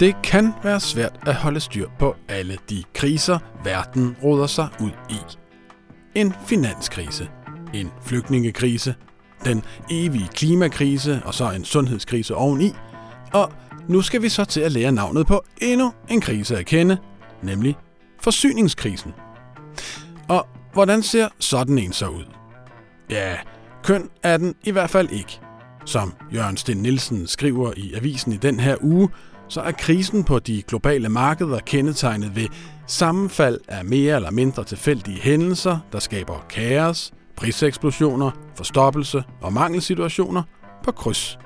Det kan være svært at holde styr på alle de kriser, verden råder sig ud i. En finanskrise, en flygtningekrise, den evige klimakrise og så en sundhedskrise oveni. Og nu skal vi så til at lære navnet på endnu en krise at kende, nemlig forsyningskrisen. Og hvordan ser sådan en så ud? Ja, køn er den i hvert fald ikke. Som Jørgen Sten Nielsen skriver i avisen i den her uge, så er krisen på de globale markeder kendetegnet ved sammenfald af mere eller mindre tilfældige hændelser, der skaber kaos, priseksplosioner, forstoppelse og mangelsituationer på kryds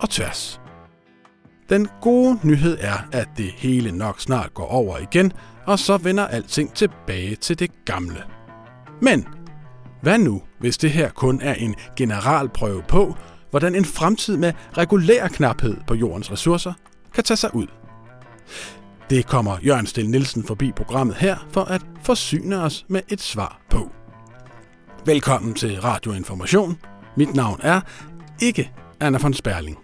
og tværs. Den gode nyhed er, at det hele nok snart går over igen, og så vender alting tilbage til det gamle. Men hvad nu, hvis det her kun er en generalprøve på, hvordan en fremtid med regulær knaphed på jordens ressourcer kan tage sig ud? Det kommer Jørgen Stil Nielsen forbi programmet her for at forsyne os med et svar på. Velkommen til Radioinformation. Mit navn er ikke Anna von Sperling.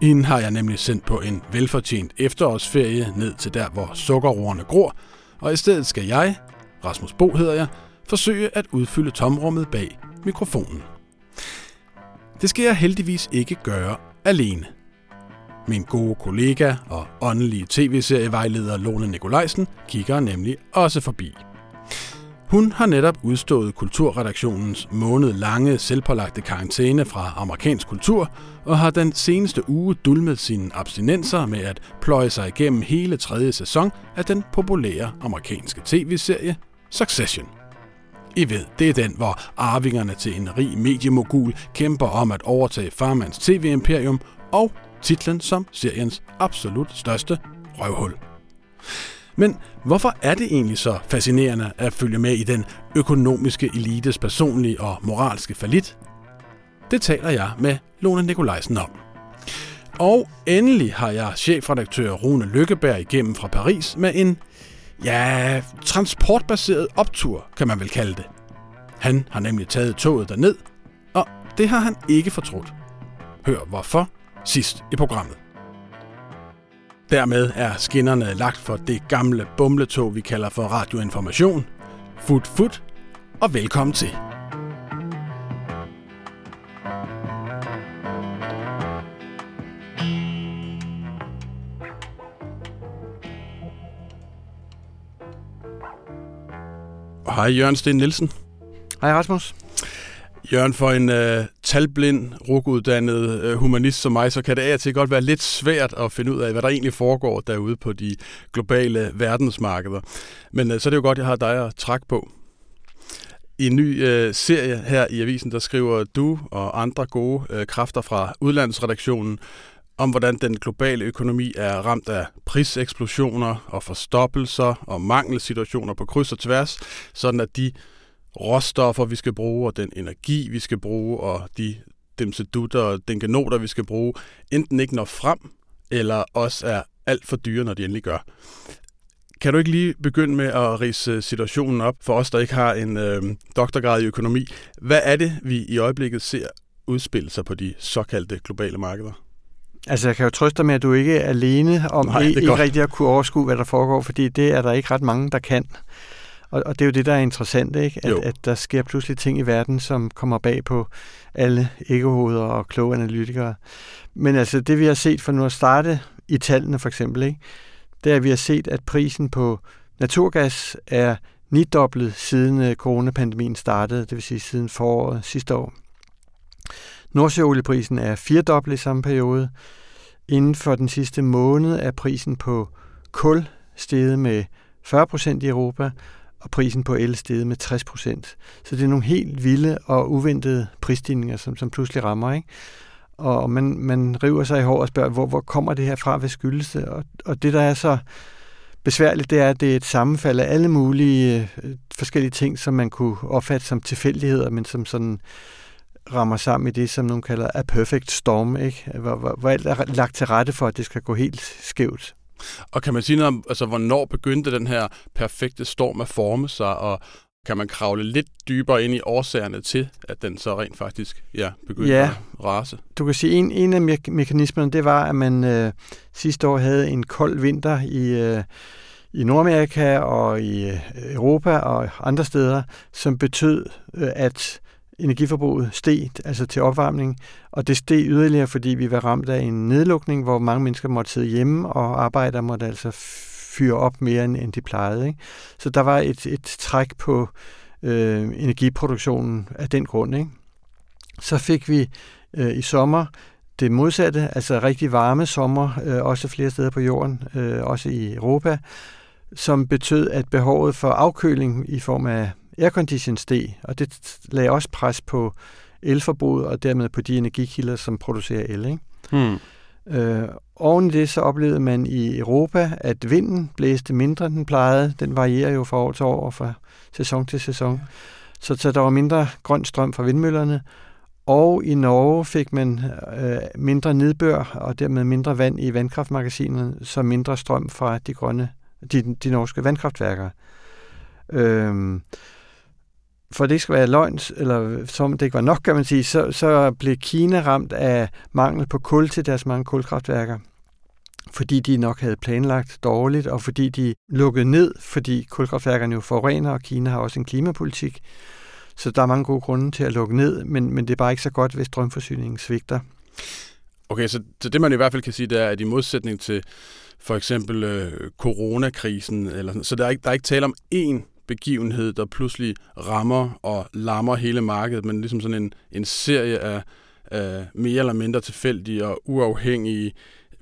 Inden har jeg nemlig sendt på en velfortjent efterårsferie ned til der, hvor sukkerroerne gror, og i stedet skal jeg, Rasmus Bo hedder jeg, forsøge at udfylde tomrummet bag mikrofonen. Det skal jeg heldigvis ikke gøre alene. Min gode kollega og åndelige tv-serievejleder Lone Nikolajsen kigger nemlig også forbi. Hun har netop udstået kulturredaktionens månedlange selvpålagte karantæne fra amerikansk kultur, og har den seneste uge dulmet sine abstinenser med at pløje sig igennem hele tredje sæson af den populære amerikanske tv-serie Succession. I ved, det er den, hvor arvingerne til en rig mediemogul kæmper om at overtage farmands tv-imperium og titlen som seriens absolut største røvhul. Men hvorfor er det egentlig så fascinerende at følge med i den økonomiske elites personlige og moralske falit? Det taler jeg med Lone Nikolajsen om. Og endelig har jeg chefredaktør Rune Lykkeberg igennem fra Paris med en, ja, transportbaseret optur, kan man vel kalde det. Han har nemlig taget toget derned, og det har han ikke fortrudt. Hør hvorfor sidst i programmet. Dermed er skinnerne lagt for det gamle bumletog, vi kalder for radioinformation. Fut fut, og velkommen til. Hej Jørgen Sten Nielsen. Hej Rasmus. Jørgen, for en øh, talblind, rukuddannet øh, humanist som mig, så kan det af og til godt være lidt svært at finde ud af, hvad der egentlig foregår derude på de globale verdensmarkeder. Men øh, så er det jo godt, at jeg har dig at trække på. I en ny øh, serie her i avisen, der skriver du og andre gode øh, kræfter fra udlandsredaktionen om, hvordan den globale økonomi er ramt af priseksplosioner og forstoppelser og mangelsituationer på kryds og tværs, sådan at de råstoffer, vi skal bruge, og den energi, vi skal bruge, og de demsedutter og genoter, vi skal bruge, enten ikke når frem, eller også er alt for dyre, når de endelig gør. Kan du ikke lige begynde med at rise situationen op for os, der ikke har en øh, doktorgrad i økonomi? Hvad er det, vi i øjeblikket ser udspille sig på de såkaldte globale markeder? Altså, jeg kan jo trøste dig med, at du ikke er alene om Nej, ikke, ikke rigtig at kunne overskue, hvad der foregår, fordi det er der ikke ret mange, der kan. Og, og det er jo det, der er interessant, ikke? At, at der sker pludselig ting i verden, som kommer bag på alle egohoveder og kloge analytikere. Men altså, det vi har set for nu at starte i tallene for eksempel, ikke? det er, at vi har set, at prisen på naturgas er nidoblet siden øh, coronapandemien startede, det vil sige siden foråret sidste år. Nordsjøolieprisen er firedoblet i samme periode. Inden for den sidste måned er prisen på kul steget med 40 procent i Europa, og prisen på el steget med 60 procent. Så det er nogle helt vilde og uventede prisstigninger, som, som pludselig rammer. Ikke? Og man, man river sig i hår og spørger, hvor, hvor kommer det her fra, hvad skyldes det? Og, og det, der er så besværligt, det er, at det er et sammenfald af alle mulige øh, forskellige ting, som man kunne opfatte som tilfældigheder, men som sådan rammer sammen i det, som nogen kalder a perfect storm, ikke? Hvor, hvor, hvor alt er lagt til rette for, at det skal gå helt skævt. Og kan man sige noget om, altså, hvornår begyndte den her perfekte storm at forme sig, og, kan man kravle lidt dybere ind i årsagerne til, at den så rent faktisk ja, begyndte Ja. at rase? Du kan sige, en, en af me- mekanismerne, det var, at man øh, sidste år havde en kold vinter i, øh, i Nordamerika og i øh, Europa og andre steder, som betød, øh, at energiforbruget steg, altså til opvarmning, og det steg yderligere, fordi vi var ramt af en nedlukning, hvor mange mennesker måtte sidde hjemme, og arbejdere måtte altså fyre op mere, end end de plejede. Ikke? Så der var et, et træk på øh, energiproduktionen af den grund. Ikke? Så fik vi øh, i sommer det modsatte, altså rigtig varme sommer, øh, også flere steder på jorden, øh, også i Europa, som betød, at behovet for afkøling i form af aircondition steg, og det lagde også pres på elforbruget og dermed på de energikilder, som producerer el. Ikke? Hmm. Øh, oven i det så oplevede man i Europa, at vinden blæste mindre, end den plejede. Den varierer jo fra år til år og fra sæson til sæson. Så, så der var mindre grøn strøm fra vindmøllerne. Og i Norge fik man øh, mindre nedbør og dermed mindre vand i vandkraftmagasinerne, så mindre strøm fra de grønne, de, de norske vandkraftværker. Øhm, for det ikke skal være løgn, eller som det ikke var nok, kan man sige, så, så blev Kina ramt af mangel på kul til deres mange kulkraftværker, fordi de nok havde planlagt dårligt, og fordi de lukkede ned, fordi kulkraftværkerne jo forurener, og Kina har også en klimapolitik. Så der er mange gode grunde til at lukke ned, men, men det er bare ikke så godt, hvis strømforsyningen svigter. Okay, så, så det man i hvert fald kan sige, det er, at i modsætning til for eksempel øh, coronakrisen, eller, sådan, så der er, ikke, der er ikke tale om én begivenhed, der pludselig rammer og lammer hele markedet, men ligesom sådan en, en serie af, af mere eller mindre tilfældige og uafhængige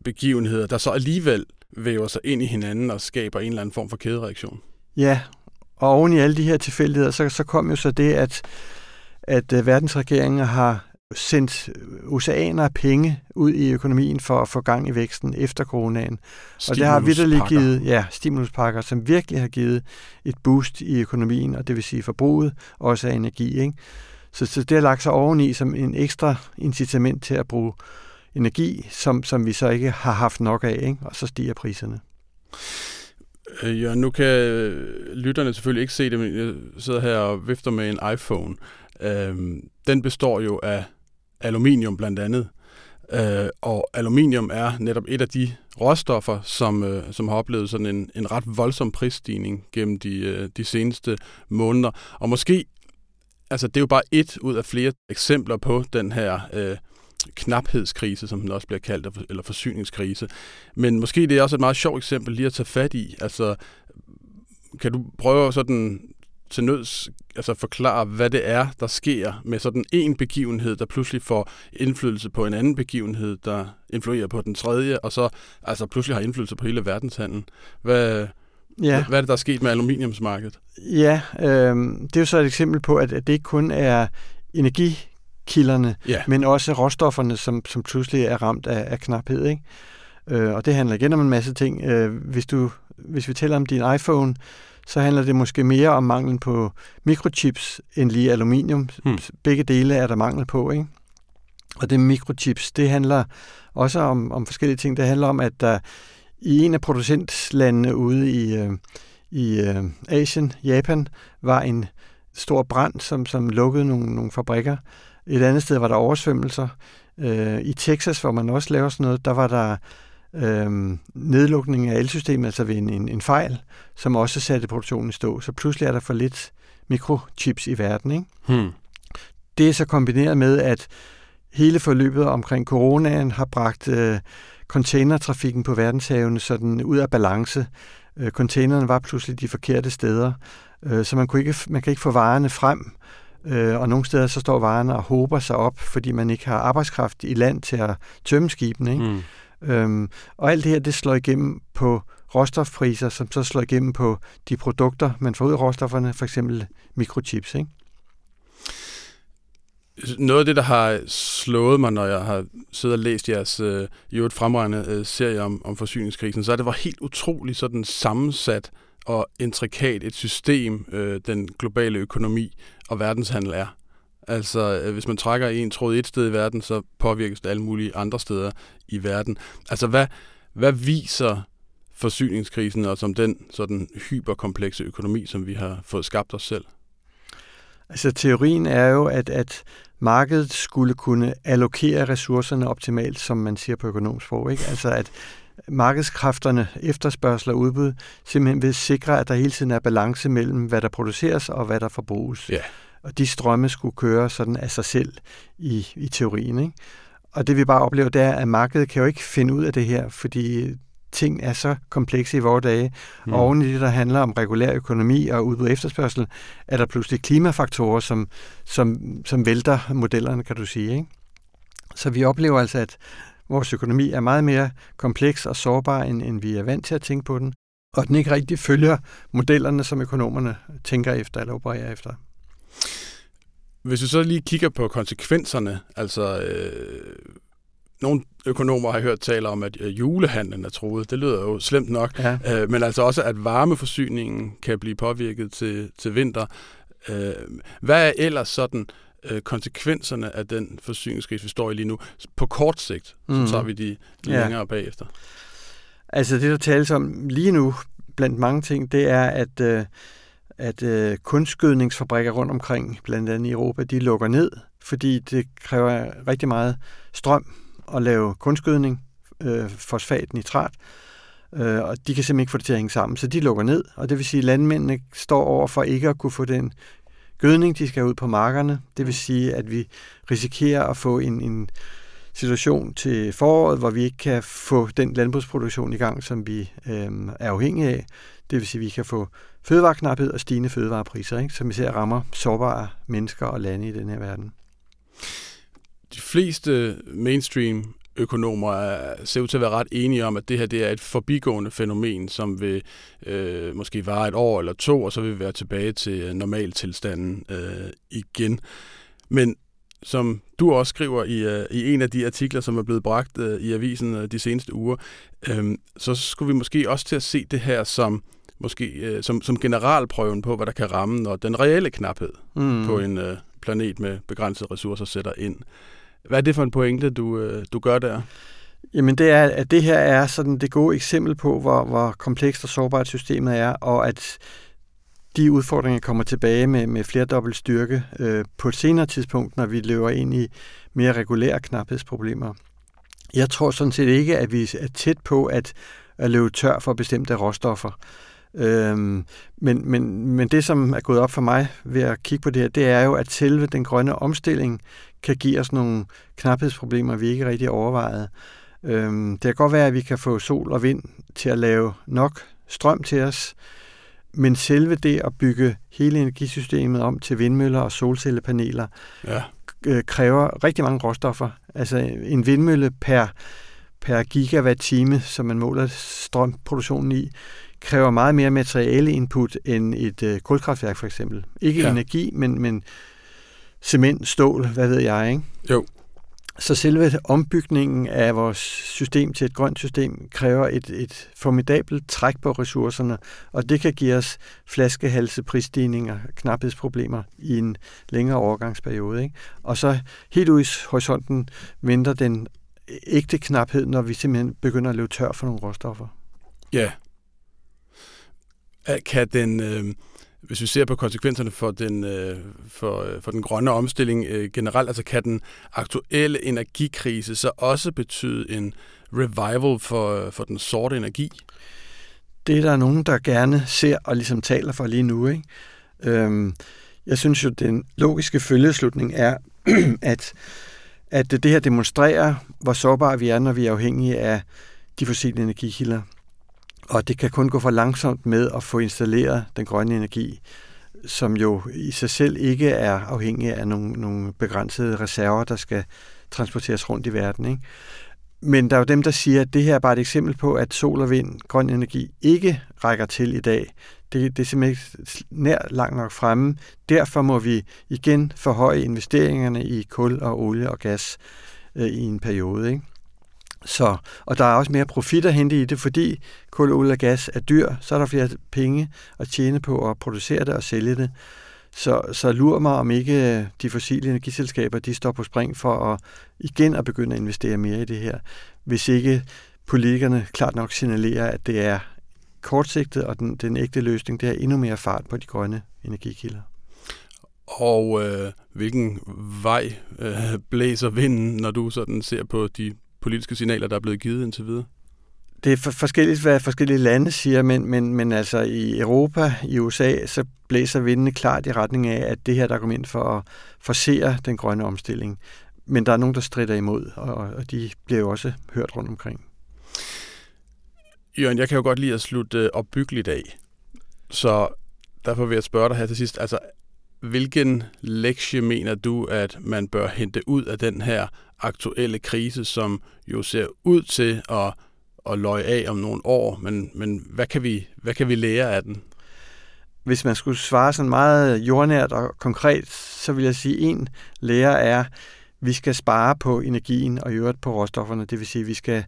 begivenheder, der så alligevel væver sig ind i hinanden og skaber en eller anden form for kædereaktion. Ja, og oven i alle de her tilfældigheder, så, så kom jo så det, at, at øh, verdensregeringer har sendt oceaner af penge ud i økonomien for at få gang i væksten efter coronaen. Og det har vidderligt givet ja, stimuluspakker, som virkelig har givet et boost i økonomien, og det vil sige forbruget også af energi. Ikke? Så, så det har lagt sig oveni som en ekstra incitament til at bruge energi, som, som vi så ikke har haft nok af, ikke? og så stiger priserne. Øh, Ja, nu kan lytterne selvfølgelig ikke se det, men jeg sidder her og vifter med en iPhone. Øhm, den består jo af aluminium blandt andet. Øh, og aluminium er netop et af de råstoffer, som, øh, som har oplevet sådan en, en ret voldsom prisstigning gennem de, øh, de seneste måneder. Og måske, altså det er jo bare et ud af flere eksempler på den her øh, knaphedskrise, som den også bliver kaldt, eller forsyningskrise. Men måske det er også et meget sjovt eksempel lige at tage fat i. Altså, kan du prøve sådan til nøds altså forklare, hvad det er, der sker med sådan en begivenhed, der pludselig får indflydelse på en anden begivenhed, der influerer på den tredje, og så altså pludselig har indflydelse på hele verdenshandlen. Hvad, Ja. hvad er det, der er sket med aluminiumsmarkedet? Ja, øh, det er jo så et eksempel på, at, at det ikke kun er energikilderne, Ja. men også råstofferne, som, som pludselig er ramt af, af knaphed. Ikke? Øh, og det handler igen om en masse ting. Øh, hvis, du, hvis vi taler om din iPhone, så handler det måske mere om manglen på mikrochips end lige aluminium. Hmm. Begge dele er der mangel på. Ikke? Og det mikrochips, det handler også om, om forskellige ting. Det handler om, at der i en af producentlandene ude i, øh, i øh, Asien, Japan, var en stor brand, som, som lukkede nogle, nogle fabrikker. Et andet sted var der oversvømmelser. Øh, I Texas, hvor man også laver sådan noget, der var der øh, nedlukning af elsystemet, altså ved en, en, en fejl, som også satte produktionen i stå. Så pludselig er der for lidt mikrochips i verden. Ikke? Hmm. Det er så kombineret med, at hele forløbet omkring coronaen har bragt øh, containertrafikken på verdenshavene sådan ud af balance. Øh, containerne var pludselig de forkerte steder, øh, så man, kunne ikke, man kan ikke få varerne frem. Øh, og nogle steder så står varerne og håber sig op, fordi man ikke har arbejdskraft i land til at tømme skibene. Ikke? Hmm. Øhm, og alt det her, det slår igennem på råstofpriser, som så slår igennem på de produkter, man får ud af råstofferne, for eksempel mikrochips. Ikke? Noget af det, der har slået mig, når jeg har siddet og læst jeres øh, jo et fremragende øh, serie om, om forsyningskrisen, så er det var helt utroligt sådan sammensat og intrikat et system, øh, den globale økonomi og verdenshandel er. Altså, øh, hvis man trækker en tråd et sted i verden, så påvirkes det alle mulige andre steder i verden. Altså, hvad, hvad viser forsyningskrisen og som den sådan hyperkomplekse økonomi, som vi har fået skabt os selv? Altså teorien er jo, at, at markedet skulle kunne allokere ressourcerne optimalt, som man siger på økonomsprog. Ikke? Altså at markedskræfterne, efterspørgsel og udbud, simpelthen vil sikre, at der hele tiden er balance mellem, hvad der produceres og hvad der forbruges. Ja. Og de strømme skulle køre sådan af sig selv i, i teorien. Ikke? Og det vi bare oplever, det er, at markedet kan jo ikke finde ud af det her, fordi ting er så komplekse i vores dage. Mm. Og oven i det, der handler om regulær økonomi og udbud og efterspørgsel, er der pludselig klimafaktorer, som, som, som vælter modellerne, kan du sige. Ikke? Så vi oplever altså, at vores økonomi er meget mere kompleks og sårbar, end, end vi er vant til at tænke på den. Og den ikke rigtig følger modellerne, som økonomerne tænker efter eller opererer efter. Hvis du så lige kigger på konsekvenserne, altså øh, nogle økonomer har hørt tale om, at øh, julehandlen er troet. Det lyder jo slemt nok. Ja. Øh, men altså også, at varmeforsyningen kan blive påvirket til, til vinter. Øh, hvad er ellers sådan øh, konsekvenserne af den forsyningskrise, vi står i lige nu, på kort sigt? Mm. Så tager vi de ja. længere bagefter. Altså det, der tales om lige nu, blandt mange ting, det er, at, øh, at øh, kunstgødningsfabrikker rundt omkring, blandt andet i Europa, de lukker ned, fordi det kræver rigtig meget strøm at lave kunstgødning, øh, fosfat, nitrat, øh, og de kan simpelthen ikke få det til at hænge sammen, så de lukker ned, og det vil sige, at landmændene står over for ikke at kunne få den gødning, de skal ud på markerne. Det vil sige, at vi risikerer at få en, en situation til foråret, hvor vi ikke kan få den landbrugsproduktion i gang, som vi øh, er afhængige af. Det vil sige, at vi kan få fødevareknaphed og stigende fødevarepriser, ikke? som især ser rammer sårbare mennesker og lande i den her verden de fleste mainstream økonomer er, ser ud til at være ret enige om, at det her det er et forbigående fænomen, som vil øh, måske vare et år eller to, og så vil vi være tilbage til øh, normaltilstanden øh, igen. Men som du også skriver i, øh, i en af de artikler, som er blevet bragt øh, i avisen øh, de seneste uger, øh, så skulle vi måske også til at se det her som måske øh, som, som generalprøven på, hvad der kan ramme, når den reelle knaphed mm. på en øh, planet med begrænsede ressourcer sætter ind. Hvad er det for en pointe, du, øh, du gør der? Jamen det er, at det her er sådan det gode eksempel på, hvor, hvor komplekst og sårbart systemet er, og at de udfordringer kommer tilbage med, med flere dobbelt styrke øh, på et senere tidspunkt, når vi løber ind i mere regulære knaphedsproblemer. Jeg tror sådan set ikke, at vi er tæt på at, at løbe tør for bestemte råstoffer. Øhm, men, men, men det, som er gået op for mig ved at kigge på det her, det er jo, at selve den grønne omstilling kan give os nogle knaphedsproblemer, vi ikke rigtig overvejet. Øhm, det kan godt være, at vi kan få sol og vind til at lave nok strøm til os, men selve det at bygge hele energisystemet om til vindmøller og solcellepaneler ja. øh, kræver rigtig mange råstoffer. Altså en vindmølle per, per gigawatt-time, som man måler strømproduktionen i, kræver meget mere materiale input end et øh, kulkraftværk for eksempel. Ikke ja. energi, men, men cement, stål, hvad ved jeg, ikke? Jo. Så selve ombygningen af vores system til et grønt system kræver et, et formidabelt træk på ressourcerne, og det kan give os flaskehalse, prisstigninger, knaphedsproblemer i en længere overgangsperiode. Ikke? Og så helt ud i horisonten venter den ægte knaphed, når vi simpelthen begynder at løbe tør for nogle råstoffer. Ja. Kan den... Øh hvis vi ser på konsekvenserne for den, øh, for, øh, for den grønne omstilling øh, generelt, altså kan den aktuelle energikrise så også betyde en revival for, for den sorte energi? Det er der nogen, der gerne ser og ligesom taler for lige nu. Ikke? Øhm, jeg synes jo, den logiske følgeslutning er, at, at det her demonstrerer, hvor sårbare vi er, når vi er afhængige af de fossile energikilder og det kan kun gå for langsomt med at få installeret den grønne energi, som jo i sig selv ikke er afhængig af nogle, nogle begrænsede reserver, der skal transporteres rundt i verden. Ikke? Men der er jo dem, der siger, at det her er bare et eksempel på, at sol og vind, grøn energi, ikke rækker til i dag. Det, det er simpelthen ikke nær langt nok fremme. Derfor må vi igen forhøje investeringerne i kul og olie og gas øh, i en periode. Ikke? Så, og der er også mere profit at hente i det, fordi kul, olie og gas er dyr, så er der flere penge at tjene på at producere det og sælge det. Så, så lurer mig, om ikke øh, de fossile energiselskaber de står på spring for at igen at begynde at investere mere i det her, hvis ikke politikerne klart nok signalerer, at det er kortsigtet, og den, den ægte løsning, det er endnu mere fart på de grønne energikilder. Og øh, hvilken vej øh, blæser vinden, når du sådan ser på de politiske signaler, der er blevet givet indtil videre? Det er for forskelligt, hvad forskellige lande siger, men, men, men altså i Europa, i USA, så blæser vindene klart i retning af, at det her der et ind for at forsere den grønne omstilling. Men der er nogen, der strider imod, og, og de bliver jo også hørt rundt omkring. Jørgen, jeg kan jo godt lide at slutte øh, opbyggeligt af. Så derfor vil jeg spørge dig her til sidst. Altså, hvilken lektie mener du, at man bør hente ud af den her aktuelle krise, som jo ser ud til at, og løg af om nogle år, men, men hvad, kan vi, hvad kan vi lære af den? Hvis man skulle svare sådan meget jordnært og konkret, så vil jeg sige, at en lære er, at vi skal spare på energien og i øvrigt på råstofferne. Det vil sige, at vi skal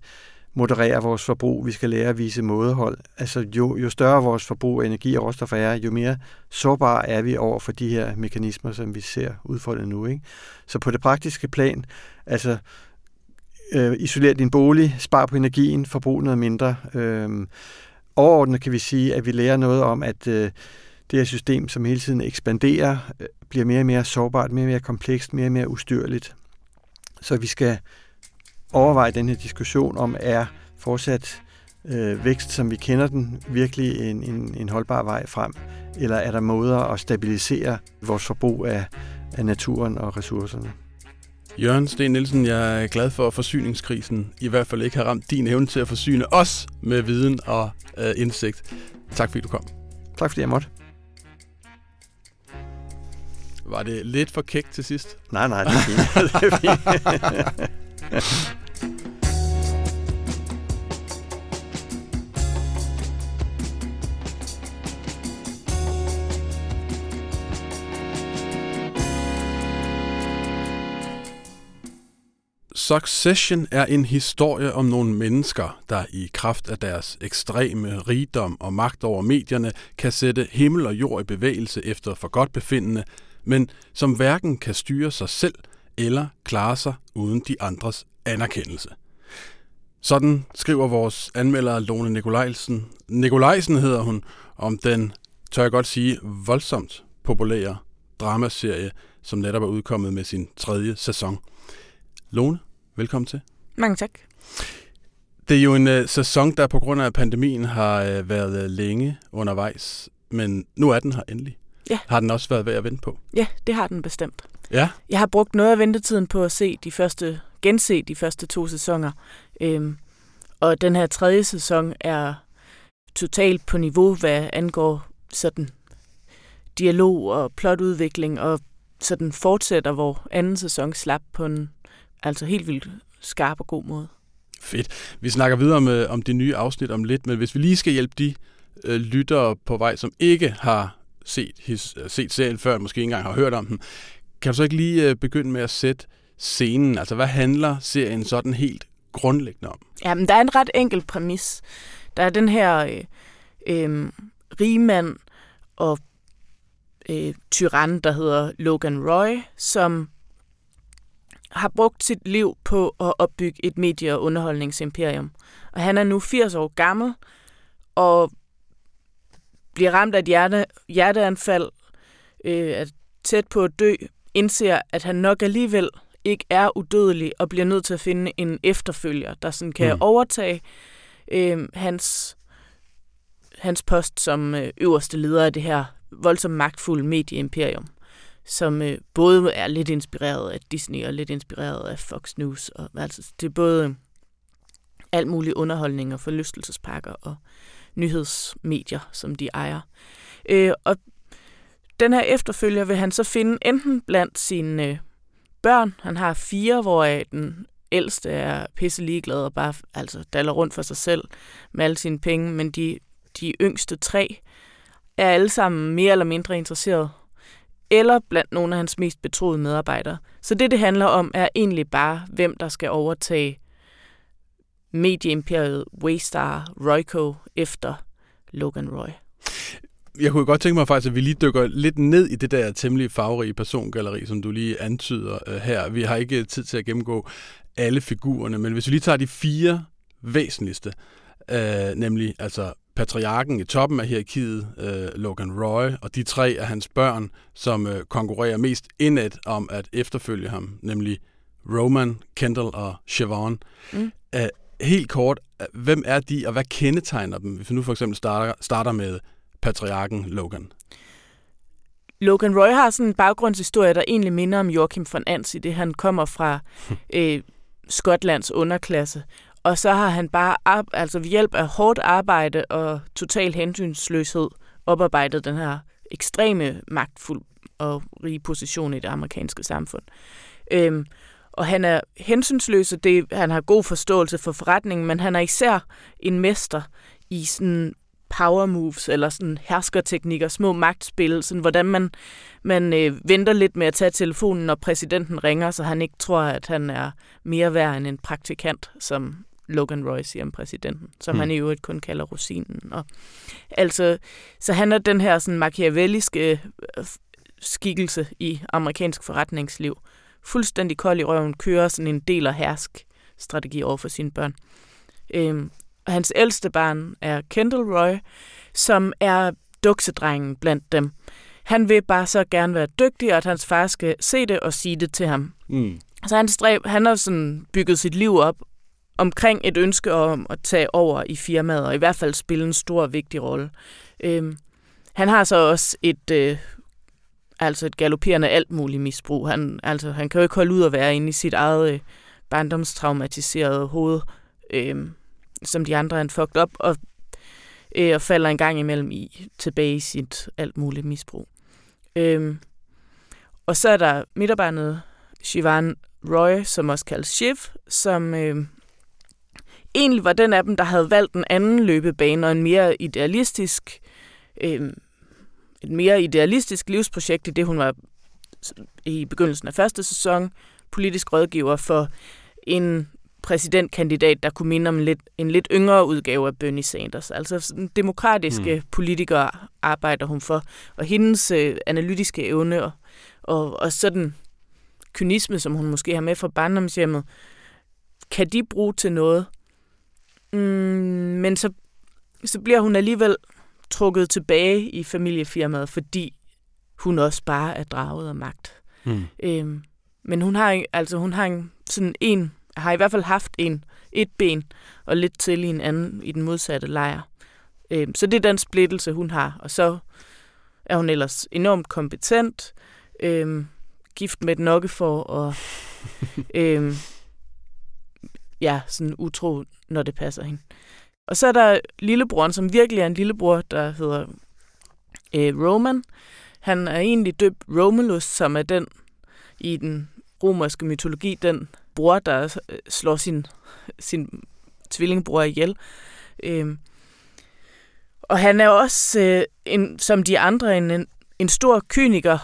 moderere vores forbrug, vi skal lære at vise mådehold. Altså jo, jo større vores forbrug af energi og råstoffer er, jo mere sårbare er vi over for de her mekanismer, som vi ser udfoldet nu. Ikke? Så på det praktiske plan, altså øh, isolere din bolig, spar på energien, forbrug noget mindre. Øh, overordnet kan vi sige, at vi lærer noget om, at øh, det her system, som hele tiden ekspanderer, øh, bliver mere og mere sårbart, mere og mere komplekst, mere og mere ustyrligt. Så vi skal overveje den her diskussion om, er fortsat øh, vækst, som vi kender den, virkelig en, en, en holdbar vej frem? Eller er der måder at stabilisere vores forbrug af, af naturen og ressourcerne? Jørgen Sten Nielsen, jeg er glad for, at forsyningskrisen i hvert fald ikke har ramt din evne til at forsyne os med viden og øh, indsigt. Tak fordi du kom. Tak fordi jeg måtte. Var det lidt for kæk til sidst? Nej, nej, det er fint. det er fint. Succession er en historie om nogle mennesker, der i kraft af deres ekstreme rigdom og magt over medierne kan sætte himmel og jord i bevægelse efter for godt befindende, men som hverken kan styre sig selv eller klare sig uden de andres anerkendelse. Sådan skriver vores anmelder Lone Nikolajsen. Nikolajsen hedder hun om den, tør jeg godt sige, voldsomt populære dramaserie, som netop er udkommet med sin tredje sæson. Lone, velkommen til. Mange tak. Det er jo en uh, sæson, der på grund af pandemien har uh, været uh, længe undervejs, men nu er den her endelig. Ja. Har den også været værd at vente på? Ja, det har den bestemt. Ja? Jeg har brugt noget af ventetiden på at se de første, gense de første to sæsoner. Øhm, og den her tredje sæson er totalt på niveau, hvad angår sådan dialog og plotudvikling, og sådan fortsætter, hvor anden sæson slap på en altså helt vildt skarp og god måde. Fedt. Vi snakker videre om, øh, om det nye afsnit om lidt, men hvis vi lige skal hjælpe de øh, lyttere på vej, som ikke har set, his, øh, set serien før, måske ikke engang har hørt om den, kan du så ikke lige øh, begynde med at sætte scenen? Altså, hvad handler serien sådan helt grundlæggende om? Jamen, der er en ret enkel præmis. Der er den her øh, øh, rigmand og øh, tyran, der hedder Logan Roy, som har brugt sit liv på at opbygge et medie- og underholdningsimperium. Og han er nu 80 år gammel, og bliver ramt af et hjerte, hjerteanfald, øh, er tæt på at dø, indser, at han nok alligevel ikke er udødelig, og bliver nødt til at finde en efterfølger, der sådan kan mm. overtage øh, hans, hans post som øh, øverste leder af det her voldsomt magtfulde medieimperium som øh, både er lidt inspireret af Disney og lidt inspireret af Fox News. Og, altså, det er både øh, alt mulig underholdning og forlystelsespakker og nyhedsmedier, som de ejer. Øh, og den her efterfølger vil han så finde enten blandt sine øh, børn, han har fire, hvoraf den ældste er pisse ligeglad og bare altså, daller rundt for sig selv med alle sine penge, men de, de yngste tre er alle sammen mere eller mindre interesseret eller blandt nogle af hans mest betroede medarbejdere. Så det, det handler om, er egentlig bare, hvem der skal overtage medieimperiet Waystar Royco efter Logan Roy. Jeg kunne godt tænke mig faktisk, at vi lige dykker lidt ned i det der temmelig farverige persongalleri, som du lige antyder øh, her. Vi har ikke øh, tid til at gennemgå alle figurerne, men hvis vi lige tager de fire væsentligste, øh, nemlig altså patriarken i toppen af hierarkiet, øh, Logan Roy, og de tre af hans børn, som øh, konkurrerer mest indad om at efterfølge ham, nemlig Roman, Kendall og Siobhan. Mm. Æh, helt kort, hvem er de, og hvad kendetegner dem, hvis vi nu for eksempel starter, starter med patriarken Logan? Logan Roy har sådan en baggrundshistorie, der egentlig minder om Joachim von Ans, i det han kommer fra øh, Skotlands underklasse. Og så har han bare altså ved hjælp af hårdt arbejde og total hensynsløshed oparbejdet den her ekstreme magtfuld og rige position i det amerikanske samfund. Øhm, og han er hensynsløs, og det, han har god forståelse for forretningen, men han er især en mester i sådan power moves, eller sådan herskerteknikker, små magtspil, sådan hvordan man, man øh, venter lidt med at tage telefonen, når præsidenten ringer, så han ikke tror, at han er mere værd end en praktikant, som Logan Roy siger om præsidenten, som mm. han i øvrigt kun kalder rosinen. Og, altså, så han er den her sådan machiavelliske øh, skikkelse i amerikansk forretningsliv. Fuldstændig kold i røven, kører sådan en del af hersk strategi over for sine børn. Øhm, og hans ældste barn er Kendall Roy, som er duksedrengen blandt dem. Han vil bare så gerne være dygtig, og at hans far skal se det og sige det til ham. Mm. Så han, stræb, han har sådan bygget sit liv op omkring et ønske om at tage over i firmaet, og i hvert fald spille en stor, vigtig rolle. Øhm, han har så også et, øh, altså et galopperende alt muligt misbrug. Han, altså, han kan jo ikke holde ud at være inde i sit eget øh, barndomstraumatiserede hoved, øh, som de andre er fucked op, og, øh, og falder en gang imellem i tilbage i sit alt muligt misbrug. Øh, og så er der midterbarnet Shivan Roy, som også kaldes Shiv, som øh, egentlig var den af dem, der havde valgt en anden løbebane og en mere idealistisk, øh, et mere idealistisk livsprojekt i det, hun var i begyndelsen af første sæson politisk rådgiver for en præsidentkandidat, der kunne minde om en lidt, en lidt yngre udgave af Bernie Sanders. Altså demokratiske mm. politikere arbejder hun for, og hendes øh, analytiske evne og, og, og sådan kynisme, som hun måske har med fra barndomshjemmet, kan de bruge til noget, Mm, men så, så bliver hun alligevel trukket tilbage i familiefirmaet, fordi hun også bare er draget af magt. Mm. Øhm, men hun har altså hun har en, sådan en har i hvert fald haft en et ben og lidt til i en anden i den modsatte lejr. Øhm, så det er den splittelse hun har, og så er hun ellers enormt kompetent, øhm, gift med et nokkefor og øhm, ja, sådan utro, når det passer hende. Og så er der lillebroren, som virkelig er en lillebror, der hedder øh, Roman. Han er egentlig døbt Romulus, som er den i den romerske mytologi, den bror, der øh, slår sin, sin tvillingbror ihjel. Øh, og han er også, øh, en, som de andre, en, en stor kyniker,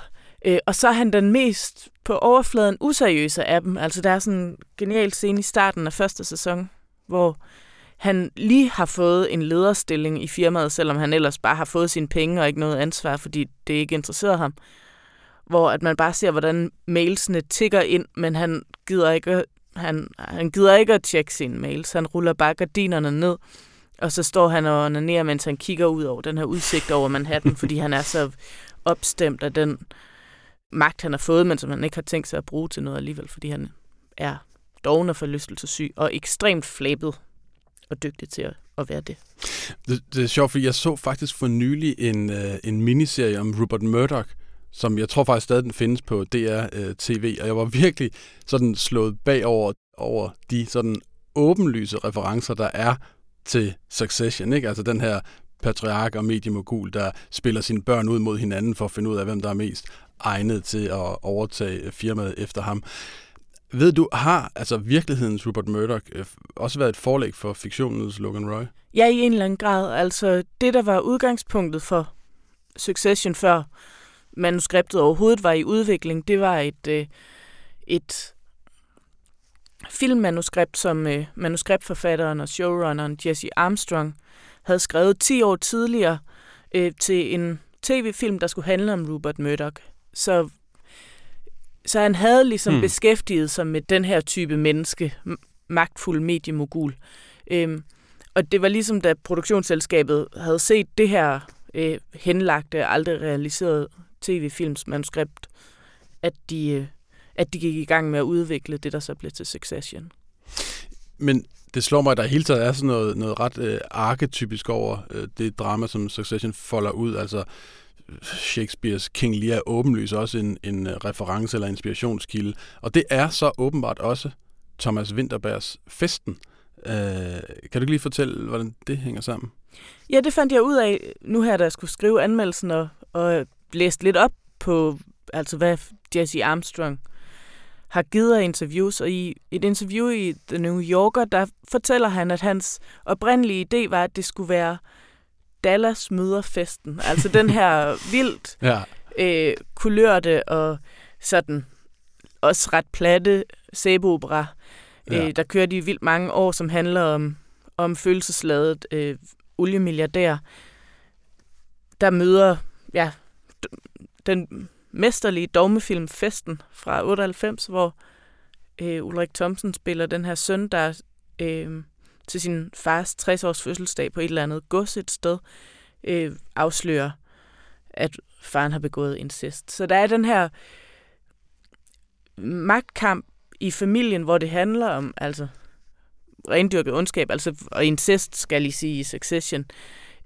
øh, og så er han den mest på overfladen useriøse af dem. Altså der er sådan en genial scene i starten af første sæson, hvor han lige har fået en lederstilling i firmaet, selvom han ellers bare har fået sine penge og ikke noget ansvar, fordi det ikke interesserer ham. Hvor at man bare ser, hvordan mailsene tigger ind, men han gider ikke, han, han gider ikke at tjekke sine mails. Han ruller bare gardinerne ned, og så står han og onanerer, mens han kigger ud over den her udsigt over Manhattan, fordi han er så opstemt af den magt, han har fået, men som han ikke har tænkt sig at bruge til noget alligevel, fordi han er doven og forlystelsessyg og ekstremt flabet og dygtig til at, at være det. det. Det er sjovt, fordi jeg så faktisk for nylig en, øh, en miniserie om Rupert Murdoch, som jeg tror faktisk stadig den findes på DR øh, TV, og jeg var virkelig sådan slået bagover over de sådan åbenlyse referencer, der er til Succession, ikke? Altså den her patriark og mediemogul, der spiller sine børn ud mod hinanden for at finde ud af, hvem der er mest egnet til at overtage firmaet efter ham. Ved du, har altså virkelighedens Rupert Murdoch øh, også været et forlæg for fiktionens Logan Roy? Ja, i en eller anden grad. Altså det, der var udgangspunktet for Succession før manuskriptet overhovedet var i udvikling, det var et, øh, et filmmanuskript, som øh, manuskriptforfatteren og showrunneren Jesse Armstrong havde skrevet 10 år tidligere øh, til en tv-film, der skulle handle om Rupert Murdoch. Så, så han havde ligesom hmm. beskæftiget sig med den her type menneske, magtfuld mediemogul. Øhm, og det var ligesom, da produktionsselskabet havde set det her øh, henlagte, aldrig realiserede tv-films manuskript, at de, øh, at de gik i gang med at udvikle det, der så blev til Succession. Men det slår mig, at der hele taget er sådan noget, noget ret øh, arketypisk over øh, det drama, som Succession folder ud. Altså Shakespeares King Lear er åbenlyst også en, en øh, reference eller inspirationskilde. Og det er så åbenbart også Thomas Winterbergs Festen. Øh, kan du lige fortælle, hvordan det hænger sammen? Ja, det fandt jeg ud af nu her, da jeg skulle skrive anmeldelsen og, og øh, læste lidt op på, altså hvad Jesse Armstrong har givet af interviews, og i et interview i The New Yorker, der fortæller han, at hans oprindelige idé var, at det skulle være Dallas møder festen. Altså den her vildt ja. øh, kulørte og sådan også ret platte sæbeopera, ja. øh, der kørte i vildt mange år, som handler om, om følelsesladet øh, oliemilliardær, der møder ja, den mesterlige dogmefilm Festen fra 98, hvor øh, Ulrik Thomsen spiller den her søn, der øh, til sin fars 60-års fødselsdag på et eller andet gods et sted øh, afslører, at faren har begået incest. Så der er den her magtkamp i familien, hvor det handler om altså rendyrket ondskab, altså, og incest, skal I sige, i Succession,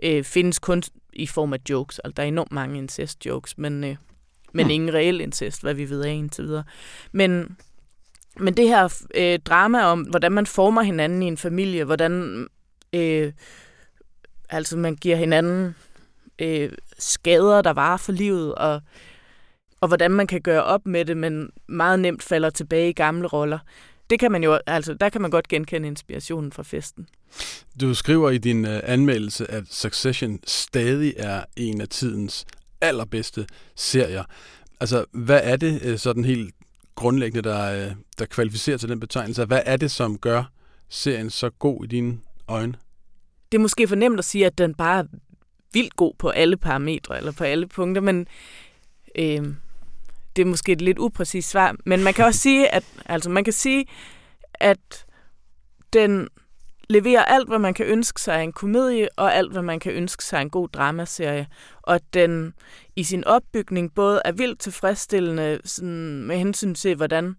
øh, findes kun i form af jokes. Altså, der er enormt mange incest-jokes, men, øh, men hmm. ingen reel incest, hvad vi ved af indtil videre. Men, men det her øh, drama om, hvordan man former hinanden i en familie, hvordan øh, altså man giver hinanden øh, skader, der varer for livet, og, og hvordan man kan gøre op med det, men meget nemt falder tilbage i gamle roller. Det kan man jo, altså, der kan man godt genkende inspirationen fra festen. Du skriver i din uh, anmeldelse, at Succession stadig er en af tidens allerbedste serier. Altså, hvad er det uh, sådan helt grundlæggende, der, øh, der kvalificerer til den betegnelse? Hvad er det, som gør serien så god i dine øjne? Det er måske for nemt at sige, at den bare er vildt god på alle parametre, eller på alle punkter, men øh, det er måske et lidt upræcist svar. Men man kan også sige, at, altså man kan sige, at den leverer alt, hvad man kan ønske sig af en komedie, og alt, hvad man kan ønske sig af en god dramaserie. Og den i sin opbygning både er vildt tilfredsstillende sådan med hensyn til, hvordan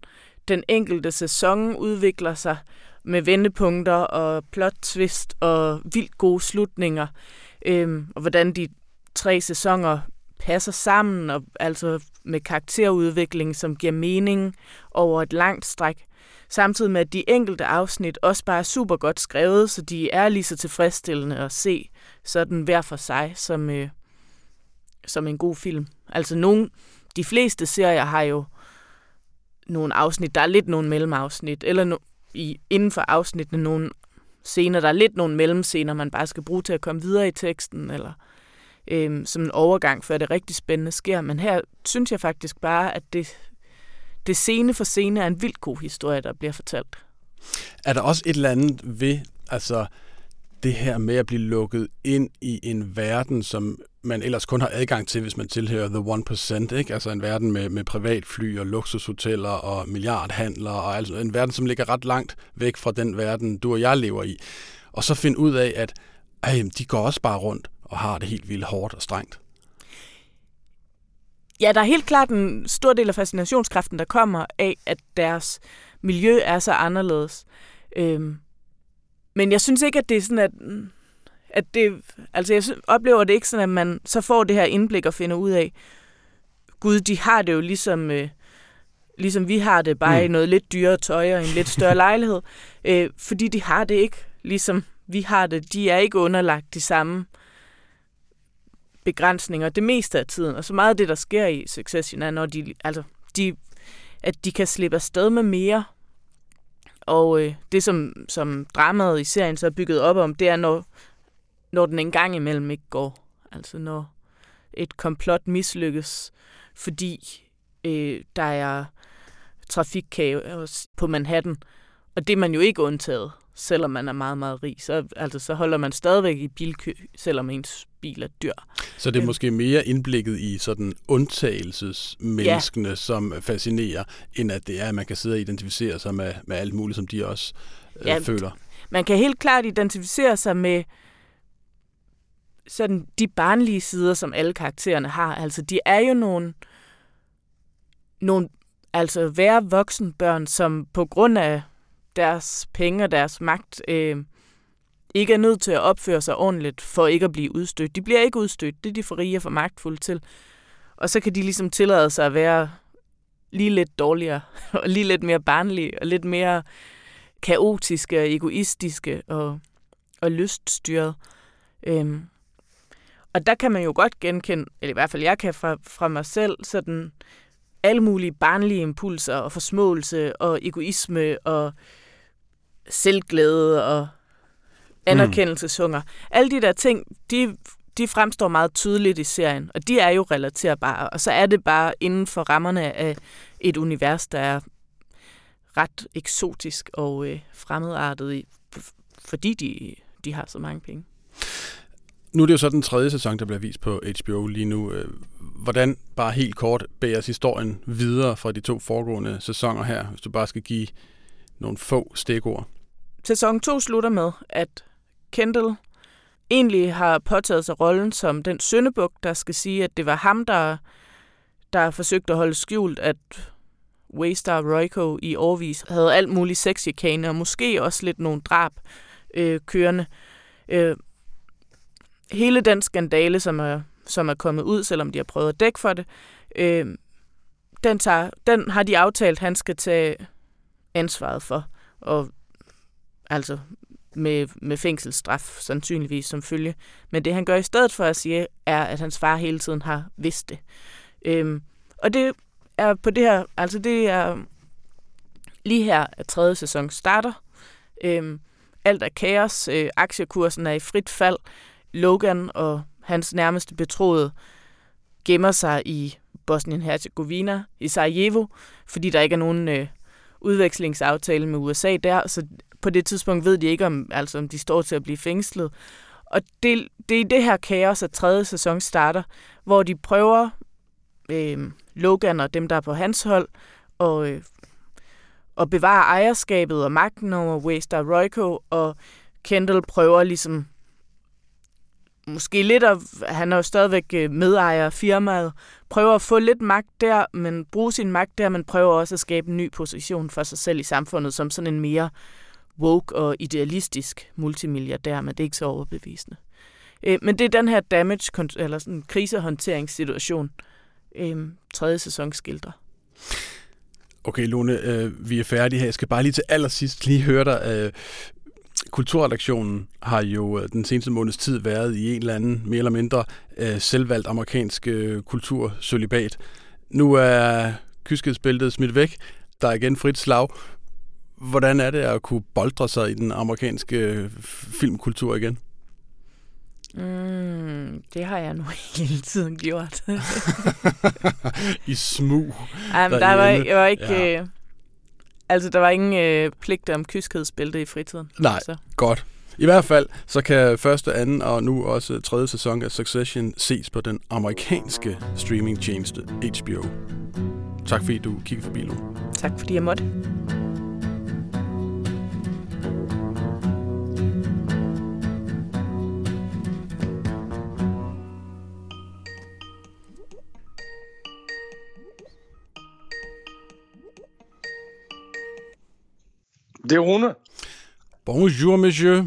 den enkelte sæson udvikler sig med vendepunkter og plot twist og vildt gode slutninger. Øhm, og hvordan de tre sæsoner passer sammen, og altså med karakterudvikling, som giver mening over et langt stræk. Samtidig med, at de enkelte afsnit også bare er super godt skrevet, så de er lige så tilfredsstillende at se sådan hver for sig som, øh, som en god film. Altså nogen, de fleste serier har jo nogle afsnit, der er lidt nogle mellemafsnit, eller no, i, inden for afsnittene nogle scener, der er lidt nogle mellemscener, man bare skal bruge til at komme videre i teksten, eller øh, som en overgang, før det rigtig spændende sker. Men her synes jeg faktisk bare, at det, det scene for scene er en vildt god historie, der bliver fortalt. Er der også et eller andet ved, altså det her med at blive lukket ind i en verden, som man ellers kun har adgang til, hvis man tilhører The 1%, ikke? altså en verden med, med privatfly og luksushoteller og milliardhandler, og altså en verden, som ligger ret langt væk fra den verden, du og jeg lever i. Og så finde ud af, at ej, de går også bare rundt og har det helt vildt hårdt og strengt. Ja, der er helt klart en stor del af fascinationskraften, der kommer af, at deres miljø er så anderledes. Øhm, men jeg synes ikke, at det er sådan, at, at det, altså jeg oplever det ikke sådan, at man så får det her indblik og finder ud af, gud, de har det jo ligesom, øh, ligesom vi har det, bare mm. i noget lidt dyrere tøj og en lidt større lejlighed. Øh, fordi de har det ikke, ligesom vi har det. De er ikke underlagt de samme begrænsninger det meste af tiden. Og så meget af det, der sker i Succession, er, når de, altså, de, at de kan slippe afsted med mere. Og øh, det, som, som dramaet i serien så er bygget op om, det er, når, når den engang imellem ikke går. Altså når et komplot mislykkes, fordi øh, der er trafikkaos på Manhattan. Og det er man jo ikke undtaget selvom man er meget, meget rig. Så, altså, så holder man stadigvæk i bilkø, selvom ens bil er dyr. Så det er måske mere indblikket i sådan undtagelsesmenneskene, ja. som fascinerer, end at det er, at man kan sidde og identificere sig med, med alt muligt, som de også øh, ja, føler. man kan helt klart identificere sig med sådan de barnlige sider, som alle karaktererne har. Altså, de er jo nogle, nogle altså være voksenbørn, som på grund af deres penge og deres magt øh, ikke er nødt til at opføre sig ordentligt for ikke at blive udstødt. De bliver ikke udstødt, det er de for rige og for magtfulde til. Og så kan de ligesom tillade sig at være lige lidt dårligere, og lige lidt mere barnlige, og lidt mere kaotiske og egoistiske og, og lyststyret. Øhm, og der kan man jo godt genkende, eller i hvert fald jeg kan fra, fra mig selv, sådan alle mulige barnlige impulser og forsmåelse og egoisme og selvglæde og anerkendelseshunger. Mm. Alle de der ting, de, de fremstår meget tydeligt i serien, og de er jo relaterbare. Og så er det bare inden for rammerne af et univers, der er ret eksotisk og øh, fremmedartet, i, fordi de, de har så mange penge. Nu er det jo så den tredje sæson, der bliver vist på HBO lige nu. Øh, hvordan, bare helt kort, bæres historien videre fra de to foregående sæsoner her, hvis du bare skal give nogle få stikord? Sæson 2 slutter med, at Kendall egentlig har påtaget sig rollen som den søndebuk, der skal sige, at det var ham, der, der forsøgte at holde skjult, at Waystar Royko i årvis havde alt muligt sexchikane, og måske også lidt nogle drab øh, kørende. Øh, hele den skandale, som er, som er kommet ud, selvom de har prøvet at dække for det, øh, den, tager, den har de aftalt, han skal tage ansvaret for. Og altså med, med fængselsstraf sandsynligvis som følge. Men det han gør i stedet for at sige, er, at hans far hele tiden har vidst det. Øhm, og det er på det her, altså det er lige her, at tredje sæson starter. Øhm, alt er kaos, øh, aktiekursen er i frit fald. Logan og hans nærmeste betroede gemmer sig i Bosnien-Herzegovina, i Sarajevo, fordi der ikke er nogen øh, udvekslingsaftale med USA der, så på det tidspunkt ved de ikke, om, altså, om de står til at blive fængslet. Og det, det er i det her kaos, at tredje sæson starter, hvor de prøver, øh, Logan og dem, der er på hans hold, og, øh, og bevare ejerskabet og magten over Waystar Royko, og Kendall prøver ligesom måske lidt at, han er jo stadigvæk øh, medejer af firmaet, prøver at få lidt magt der, men bruge sin magt der, men prøver også at skabe en ny position for sig selv i samfundet, som sådan en mere woke og idealistisk multimilliardær, men det er ikke så overbevisende. Øh, men det er den her damage, eller sådan krisehåndteringssituation, øh, tredje sæson skildrer. Okay, Lone, øh, vi er færdige her. Jeg skal bare lige til allersidst lige høre dig. Øh, Kulturredaktionen har jo øh, den seneste måneds tid været i en eller anden mere eller mindre øh, selvvalgt amerikansk øh. Nu er kyskhedsbæltet smidt væk. Der er igen frit slag. Hvordan er det at kunne boldre sig i den amerikanske øh, filmkultur igen? Mm, det har jeg nu hele tiden gjort. I smug. Ej, men der var, jeg var ikke... Ja. Øh, altså, der var ingen øh, pligt om kyskhedsbælte i fritiden. Nej, så. godt. I hvert fald, så kan første, anden og nu også tredje sæson af Succession ses på den amerikanske streamingtjeneste HBO. Tak fordi du kiggede forbi, Lone. Tak fordi jeg måtte. Det er Rune. Bonjour, monsieur.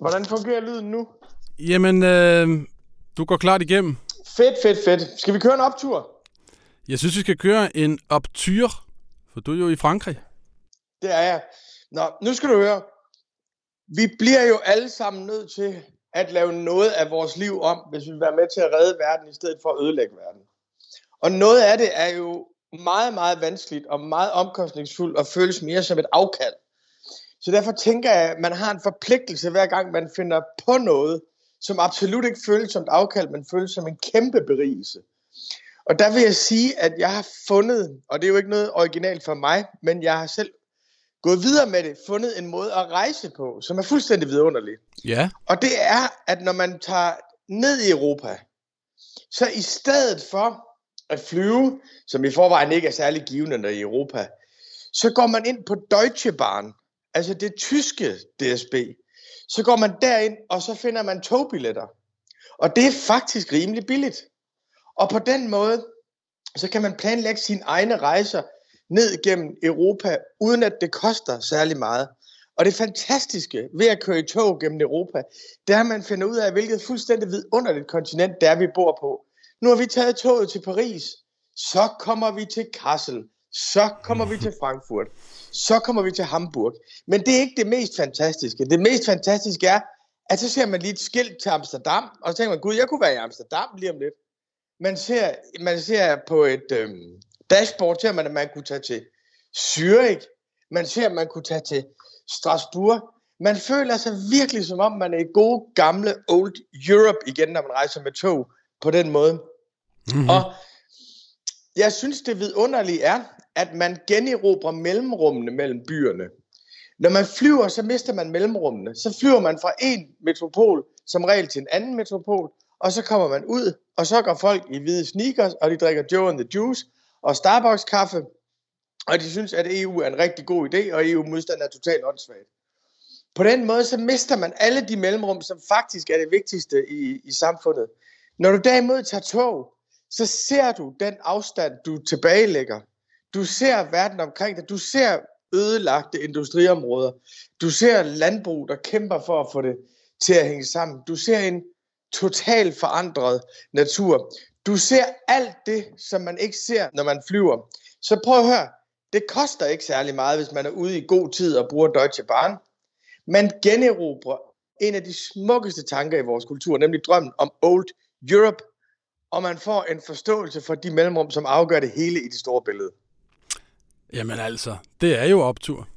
Hvordan fungerer lyden nu? Jamen, øh, du går klart igennem. Fedt, fedt, fedt. Skal vi køre en optur? Jeg synes, vi skal køre en optur, for du er jo i Frankrig. Det er jeg. Nå, nu skal du høre. Vi bliver jo alle sammen nødt til at lave noget af vores liv om, hvis vi vil være med til at redde verden, i stedet for at ødelægge verden. Og noget af det er jo meget, meget vanskeligt og meget omkostningsfuldt og føles mere som et afkald. Så derfor tænker jeg, at man har en forpligtelse hver gang, man finder på noget, som absolut ikke føles som et afkald, men føles som en kæmpe berigelse. Og der vil jeg sige, at jeg har fundet, og det er jo ikke noget originalt for mig, men jeg har selv gået videre med det, fundet en måde at rejse på, som er fuldstændig vidunderlig. Ja. Og det er, at når man tager ned i Europa, så i stedet for at flyve, som i forvejen ikke er særlig givende i Europa, så går man ind på Deutsche Bahn, altså det tyske DSB, så går man derind, og så finder man togbilletter. Og det er faktisk rimelig billigt. Og på den måde, så kan man planlægge sine egne rejser ned gennem Europa, uden at det koster særlig meget. Og det fantastiske ved at køre i tog gennem Europa, det er, at man finder ud af, hvilket fuldstændig vidunderligt kontinent det er, vi bor på. Nu har vi taget toget til Paris, så kommer vi til Kassel, så kommer vi til Frankfurt, så kommer vi til Hamburg. Men det er ikke det mest fantastiske. Det mest fantastiske er, at så ser man lige et skilt til Amsterdam, og så tænker man, gud, jeg kunne være i Amsterdam lige om lidt. Man ser, man ser på et øhm, dashboard, ser man, at man kunne tage til Zürich. Man ser, at man kunne tage til Strasbourg. Man føler sig virkelig som om, man er i gode gamle old Europe igen, når man rejser med tog på den måde. Mm-hmm. Og jeg synes, det vidunderlige er, at man generobrer mellemrummene mellem byerne. Når man flyver, så mister man mellemrummene. Så flyver man fra en metropol som regel til en anden metropol, og så kommer man ud, og så går folk i hvide sneakers, og de drikker Joe and the Juice og Starbucks kaffe, og de synes, at EU er en rigtig god idé, og EU-modstand er totalt åndssvagt. På den måde, så mister man alle de mellemrum, som faktisk er det vigtigste i, i samfundet. Når du derimod tager tog, så ser du den afstand, du tilbagelægger. Du ser verden omkring dig. Du ser ødelagte industriområder. Du ser landbrug, der kæmper for at få det til at hænge sammen. Du ser en totalt forandret natur. Du ser alt det, som man ikke ser, når man flyver. Så prøv at høre. Det koster ikke særlig meget, hvis man er ude i god tid og bruger Deutsche Bahn. Man generobrer en af de smukkeste tanker i vores kultur, nemlig drømmen om Old Europe, og man får en forståelse for de mellemrum, som afgør det hele i det store billede. Jamen altså, det er jo optur.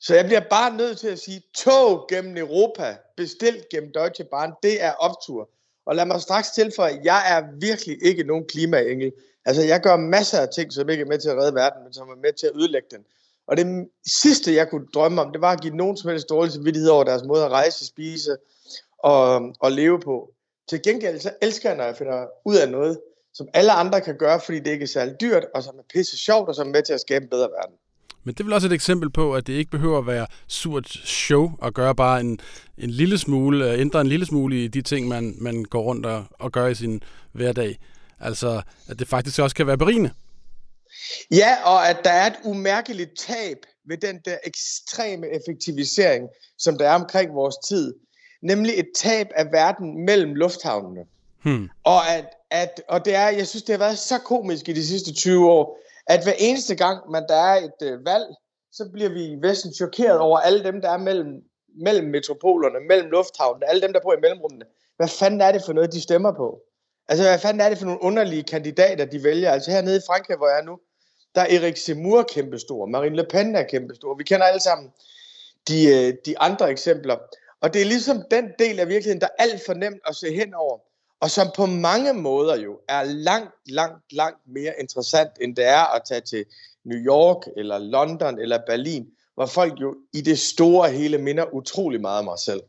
Så jeg bliver bare nødt til at sige, tog gennem Europa, bestilt gennem Deutsche Bahn, det er optur. Og lad mig straks tilføje, at jeg er virkelig ikke nogen klimaengel. Altså, jeg gør masser af ting, som ikke er med til at redde verden, men som er med til at ødelægge den. Og det sidste, jeg kunne drømme om, det var at give nogen som helst dårlig samvittighed over deres måde at rejse, spise og, og leve på. Til gengæld så elsker jeg, når jeg finder ud af noget, som alle andre kan gøre, fordi det ikke er særlig dyrt, og som er pisse sjovt, og som er med til at skabe en bedre verden. Men det er vel også et eksempel på, at det ikke behøver at være surt show og gøre bare en, en lille smule, øh, ændre en lille smule i de ting, man, man går rundt og, og gør i sin hverdag. Altså, at det faktisk også kan være berigende. Ja, og at der er et umærkeligt tab ved den der ekstreme effektivisering, som der er omkring vores tid. Nemlig et tab af verden mellem lufthavnene. Hmm. Og, at, at, og det er, jeg synes, det har været så komisk i de sidste 20 år, at hver eneste gang, man der er et øh, valg, så bliver vi i Vesten chokeret over alle dem, der er mellem, mellem metropolerne, mellem lufthavnene, alle dem, der bor i mellemrummene. Hvad fanden er det for noget, de stemmer på? Altså, hvad fanden er det for nogle underlige kandidater, de vælger? Altså hernede i Frankrig, hvor jeg er nu, der er Erik Zemmour kæmpestor, Marine Le Pen er kæmpestor. Vi kender alle sammen de, øh, de andre eksempler. Og det er ligesom den del af virkeligheden, der er alt for nemt at se hen over og som på mange måder jo er langt, langt, langt mere interessant, end det er at tage til New York, eller London, eller Berlin, hvor folk jo i det store hele minder utrolig meget om mig selv.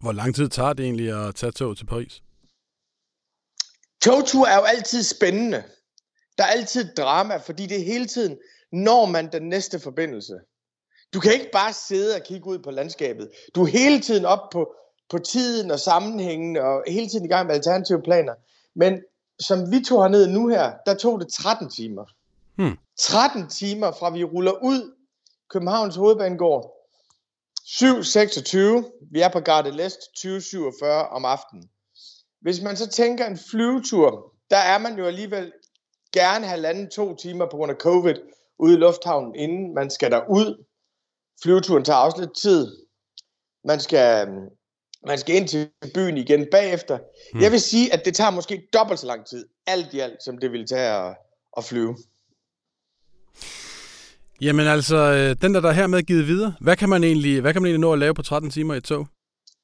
Hvor lang tid tager det egentlig at tage tog til Paris? Togtur er jo altid spændende. Der er altid drama, fordi det er hele tiden, når man den næste forbindelse. Du kan ikke bare sidde og kigge ud på landskabet. Du er hele tiden op på på tiden og sammenhængen og hele tiden i gang med alternative planer. Men som vi tog herned nu her, der tog det 13 timer. Hmm. 13 timer fra vi ruller ud Københavns Hovedbanegård 7.26. Vi er på Garde Lest 20.47 om aftenen. Hvis man så tænker en flyvetur, der er man jo alligevel gerne have landet to timer på grund af covid ude i lufthavnen, inden man skal derud. Flyveturen tager også lidt tid. Man skal man skal ind til byen igen bagefter. Hmm. Jeg vil sige, at det tager måske dobbelt så lang tid, alt i alt, som det ville tage at, at flyve. Jamen altså, øh, den der, der er hermed givet videre, hvad kan man egentlig, hvad kan man egentlig nå at lave på 13 timer i et tog?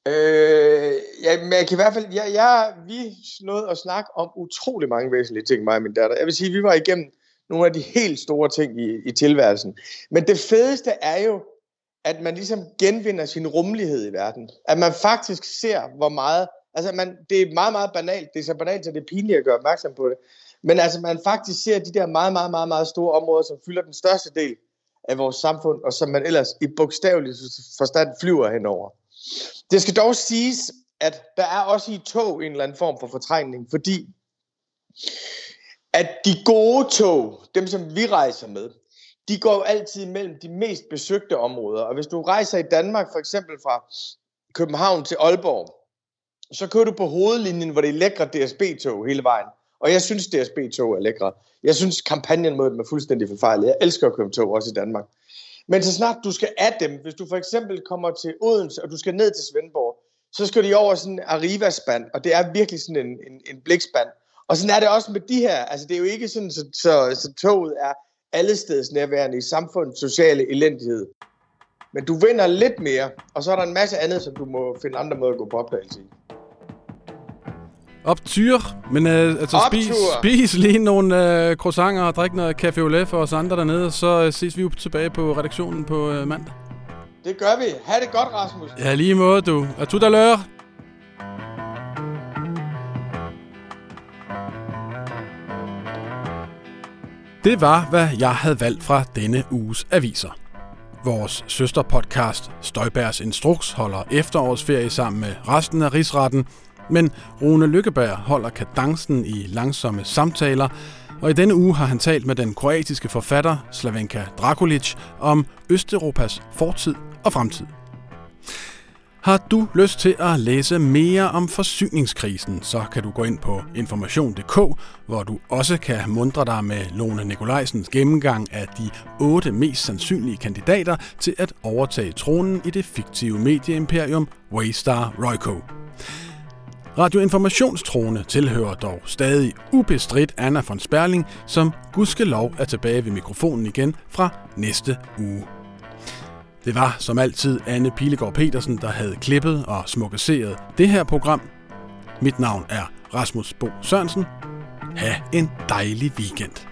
Øh, ja, men jeg kan i hvert fald, ja, jeg, vi nåede at snakke om utrolig mange væsentlige ting, mig og min datter. Jeg vil sige, vi var igennem nogle af de helt store ting i, i tilværelsen. Men det fedeste er jo, at man ligesom genvinder sin rummelighed i verden. At man faktisk ser, hvor meget... Altså, man, det er meget, meget banalt. Det er så banalt, at det er pinligt at gøre opmærksom på det. Men altså, man faktisk ser de der meget, meget, meget, meget store områder, som fylder den største del af vores samfund, og som man ellers i bogstavelig forstand flyver henover. Det skal dog siges, at der er også i tog en eller anden form for fortrængning, fordi at de gode tog, dem som vi rejser med, de går jo altid mellem de mest besøgte områder. Og hvis du rejser i Danmark, for eksempel fra København til Aalborg, så kører du på hovedlinjen, hvor det er lækre DSB-tog hele vejen. Og jeg synes, DSB-tog er lækre. Jeg synes, kampagnen mod dem er fuldstændig forfejlet. Jeg elsker at køre tog, også i Danmark. Men så snart du skal af dem, hvis du for eksempel kommer til Odense, og du skal ned til Svendborg, så skal de over sådan en Arriva-spand, og det er virkelig sådan en, en, en blikspand. Og sådan er det også med de her. Altså, det er jo ikke sådan, så, så, så toget er allesteds nærværende i samfundets sociale elendighed. Men du vinder lidt mere, og så er der en masse andet, som du må finde andre måder at gå på opdagelse i. Optyr, men øh, altså spis, spis lige nogle øh, croissanter og drik noget café au lait for os andre dernede, så øh, ses vi jo tilbage på redaktionen på øh, mandag. Det gør vi. Ha' det godt, Rasmus. Ja, lige måde du. A tout à l'heure. Det var, hvad jeg havde valgt fra denne uges aviser. Vores søsterpodcast Støjbærs Instruks holder efterårsferie sammen med resten af rigsretten, men Rune Lykkeberg holder kadencen i langsomme samtaler, og i denne uge har han talt med den kroatiske forfatter Slavenka Drakulic om Østeuropas fortid og fremtid. Har du lyst til at læse mere om forsyningskrisen, så kan du gå ind på information.dk, hvor du også kan mundre dig med Lone Nikolajsens gennemgang af de otte mest sandsynlige kandidater til at overtage tronen i det fiktive medieimperium Waystar Royco. Radioinformationstrone tilhører dog stadig ubestridt Anna von Sperling, som gudskelov er tilbage ved mikrofonen igen fra næste uge. Det var som altid Anne Pilegaard Petersen, der havde klippet og smukkeseret det her program. Mit navn er Rasmus Bo Sørensen. Ha' en dejlig weekend.